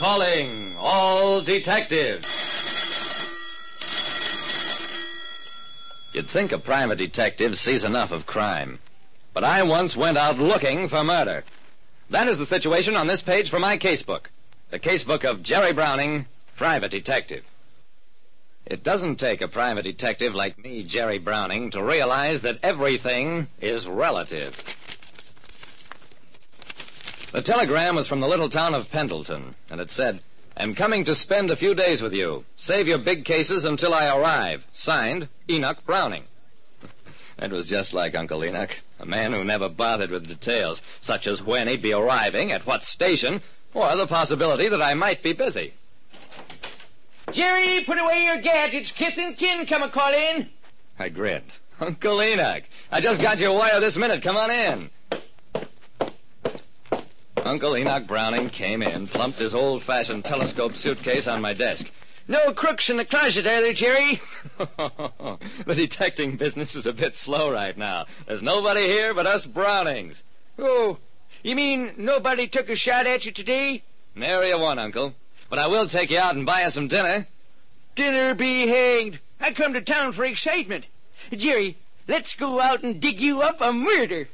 Calling all detectives. You'd think a private detective sees enough of crime. But I once went out looking for murder. That is the situation on this page from my casebook. The casebook of Jerry Browning, private detective. It doesn't take a private detective like me, Jerry Browning, to realize that everything is relative. The telegram was from the little town of Pendleton, and it said, Am coming to spend a few days with you. Save your big cases until I arrive. Signed, Enoch Browning. It was just like Uncle Enoch, a man who never bothered with details, such as when he'd be arriving, at what station, or the possibility that I might be busy. Jerry, put away your gadgets. Kith and kin come a calling. I grinned. Uncle Enoch, I just got your wire this minute. Come on in. Uncle Enoch Browning came in, plumped his old-fashioned telescope suitcase on my desk. No crooks in the closet, are there, Jerry? the detecting business is a bit slow right now. There's nobody here but us Brownings. Oh, you mean nobody took a shot at you today? Nary a one, Uncle. But I will take you out and buy you some dinner. Dinner be hanged. I come to town for excitement. Jerry, let's go out and dig you up a murder.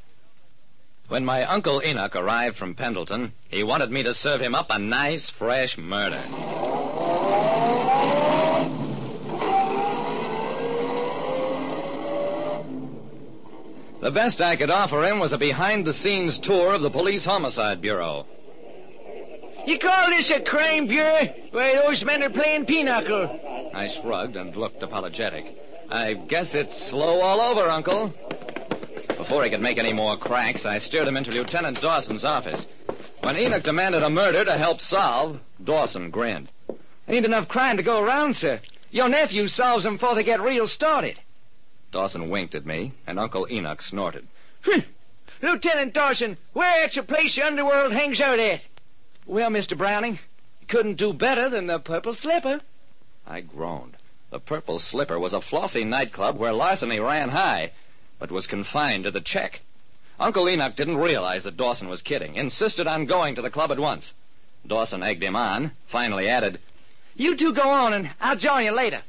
When my Uncle Enoch arrived from Pendleton, he wanted me to serve him up a nice, fresh murder. The best I could offer him was a behind the scenes tour of the Police Homicide Bureau. You call this a crime bureau? Why, those men are playing pinochle. I shrugged and looked apologetic. I guess it's slow all over, Uncle. Before he could make any more cracks, I steered him into Lieutenant Dawson's office. When Enoch demanded a murder to help solve, Dawson grinned. Ain't enough crime to go around, sir. Your nephew solves them before they get real started. Dawson winked at me, and Uncle Enoch snorted. Lieutenant Dawson, where at your place the underworld hangs out at? Well, Mr. Browning, you couldn't do better than the Purple Slipper. I groaned. The Purple Slipper was a flossy nightclub where larceny ran high, but was confined to the check. Uncle Enoch didn't realize that Dawson was kidding, insisted on going to the club at once. Dawson egged him on, finally added, You two go on, and I'll join you later.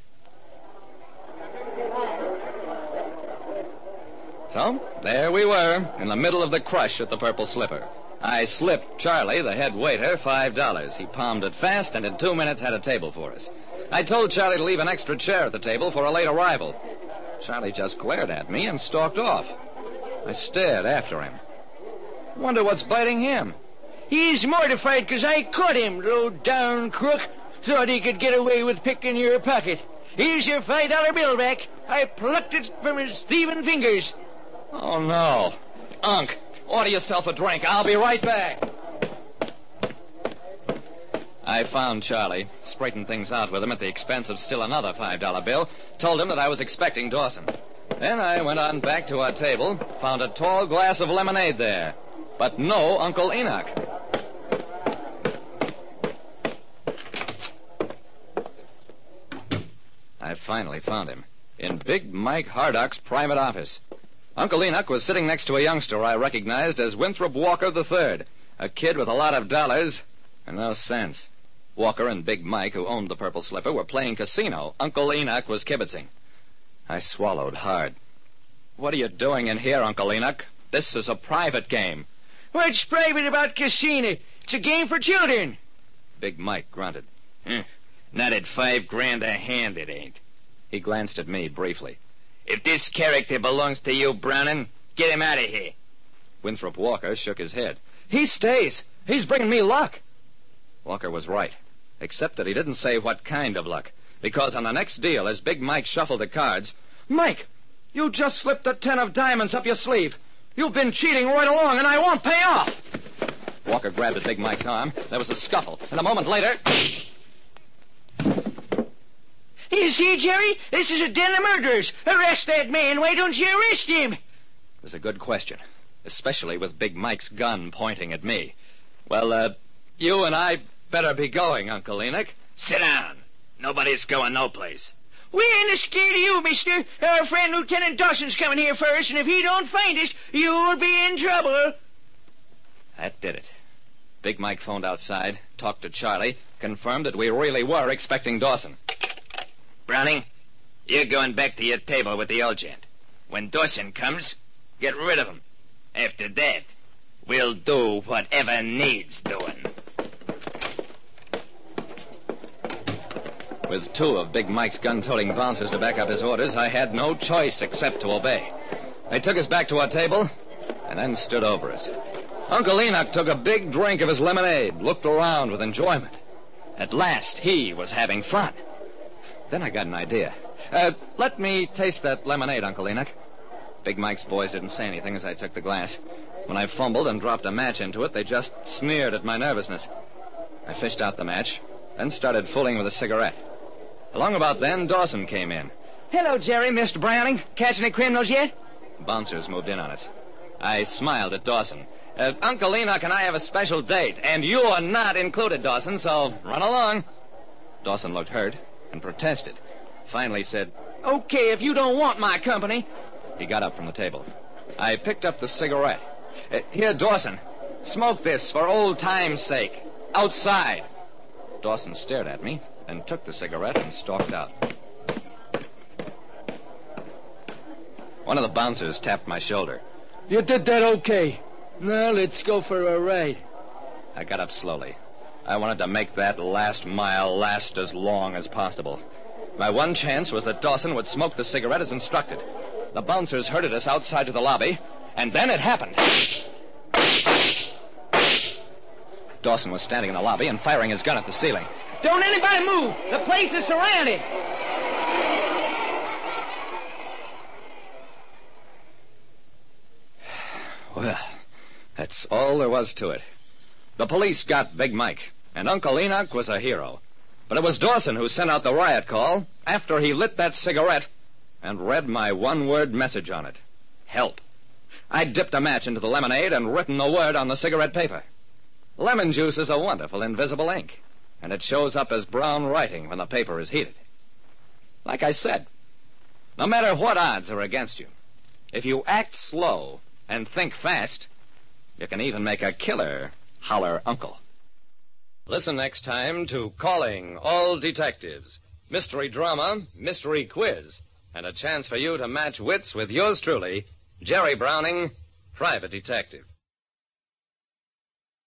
So, there we were, in the middle of the crush at the Purple Slipper. I slipped Charlie, the head waiter, five dollars. He palmed it fast, and in two minutes had a table for us. I told Charlie to leave an extra chair at the table for a late arrival. Charlie just glared at me and stalked off. I stared after him. Wonder what's biting him. He's mortified because I caught him, low down crook. Thought he could get away with picking your pocket. Here's your five dollar bill back. I plucked it from his thieving fingers. Oh, no. Unc, order yourself a drink. I'll be right back. I found Charlie, straightened things out with him at the expense of still another $5 bill, told him that I was expecting Dawson. Then I went on back to our table, found a tall glass of lemonade there, but no Uncle Enoch. I finally found him in Big Mike Hardock's private office. Uncle Enoch was sitting next to a youngster I recognized as Winthrop Walker III, a kid with a lot of dollars and no sense. Walker and Big Mike, who owned the Purple Slipper, were playing casino. Uncle Enoch was kibitzing. I swallowed hard. What are you doing in here, Uncle Enoch? This is a private game. What's private about casino? It's a game for children. Big Mike grunted. Hm. Not at five grand a hand, it ain't. He glanced at me briefly. If this character belongs to you, Browning, get him out of here. Winthrop Walker shook his head. He stays. He's bringing me luck. Walker was right, except that he didn't say what kind of luck. Because on the next deal, as Big Mike shuffled the cards, Mike, you just slipped a ten of diamonds up your sleeve. You've been cheating right along, and I won't pay off. Walker grabbed at Big Mike's arm. There was a scuffle, and a moment later. You see, Jerry? This is a den of murderers. Arrest that man. Why don't you arrest him? It was a good question, especially with Big Mike's gun pointing at me. Well, uh, you and I better be going, Uncle Enoch. Sit down. Nobody's going no place. We ain't as scared of you, mister. Our friend Lieutenant Dawson's coming here first, and if he don't find us, you'll be in trouble. That did it. Big Mike phoned outside, talked to Charlie, confirmed that we really were expecting Dawson. Browning, you're going back to your table with the old gent. When Dawson comes, get rid of him. After that, we'll do whatever needs doing. With two of Big Mike's gun-toting bouncers to back up his orders, I had no choice except to obey. They took us back to our table and then stood over us. Uncle Enoch took a big drink of his lemonade, looked around with enjoyment. At last, he was having fun. Then I got an idea. Uh, let me taste that lemonade, Uncle Enoch. Big Mike's boys didn't say anything as I took the glass. When I fumbled and dropped a match into it, they just sneered at my nervousness. I fished out the match, then started fooling with a cigarette. Along about then, Dawson came in. Hello, Jerry, Mr. Browning. Catch any criminals yet? Bouncers moved in on us. I smiled at Dawson. Uh, Uncle Enoch and I have a special date, and you are not included, Dawson, so run along. Dawson looked hurt and protested. Finally said, Okay, if you don't want my company. He got up from the table. I picked up the cigarette. Uh, here, Dawson, smoke this for old time's sake. Outside. Dawson stared at me, and took the cigarette and stalked out. One of the bouncers tapped my shoulder. You did that okay. Now let's go for a ride. I got up slowly. I wanted to make that last mile last as long as possible. My one chance was that Dawson would smoke the cigarette as instructed. The bouncers herded us outside to the lobby, and then it happened. Dawson was standing in the lobby and firing his gun at the ceiling. Don't anybody move. The place is surrounded. Well, that's all there was to it. The police got Big Mike, and Uncle Enoch was a hero. But it was Dawson who sent out the riot call after he lit that cigarette and read my one word message on it help. I dipped a match into the lemonade and written the word on the cigarette paper. Lemon juice is a wonderful invisible ink, and it shows up as brown writing when the paper is heated. Like I said, no matter what odds are against you, if you act slow and think fast, you can even make a killer holler uncle. Listen next time to Calling All Detectives. Mystery drama, mystery quiz, and a chance for you to match wits with yours truly, Jerry Browning, private detective.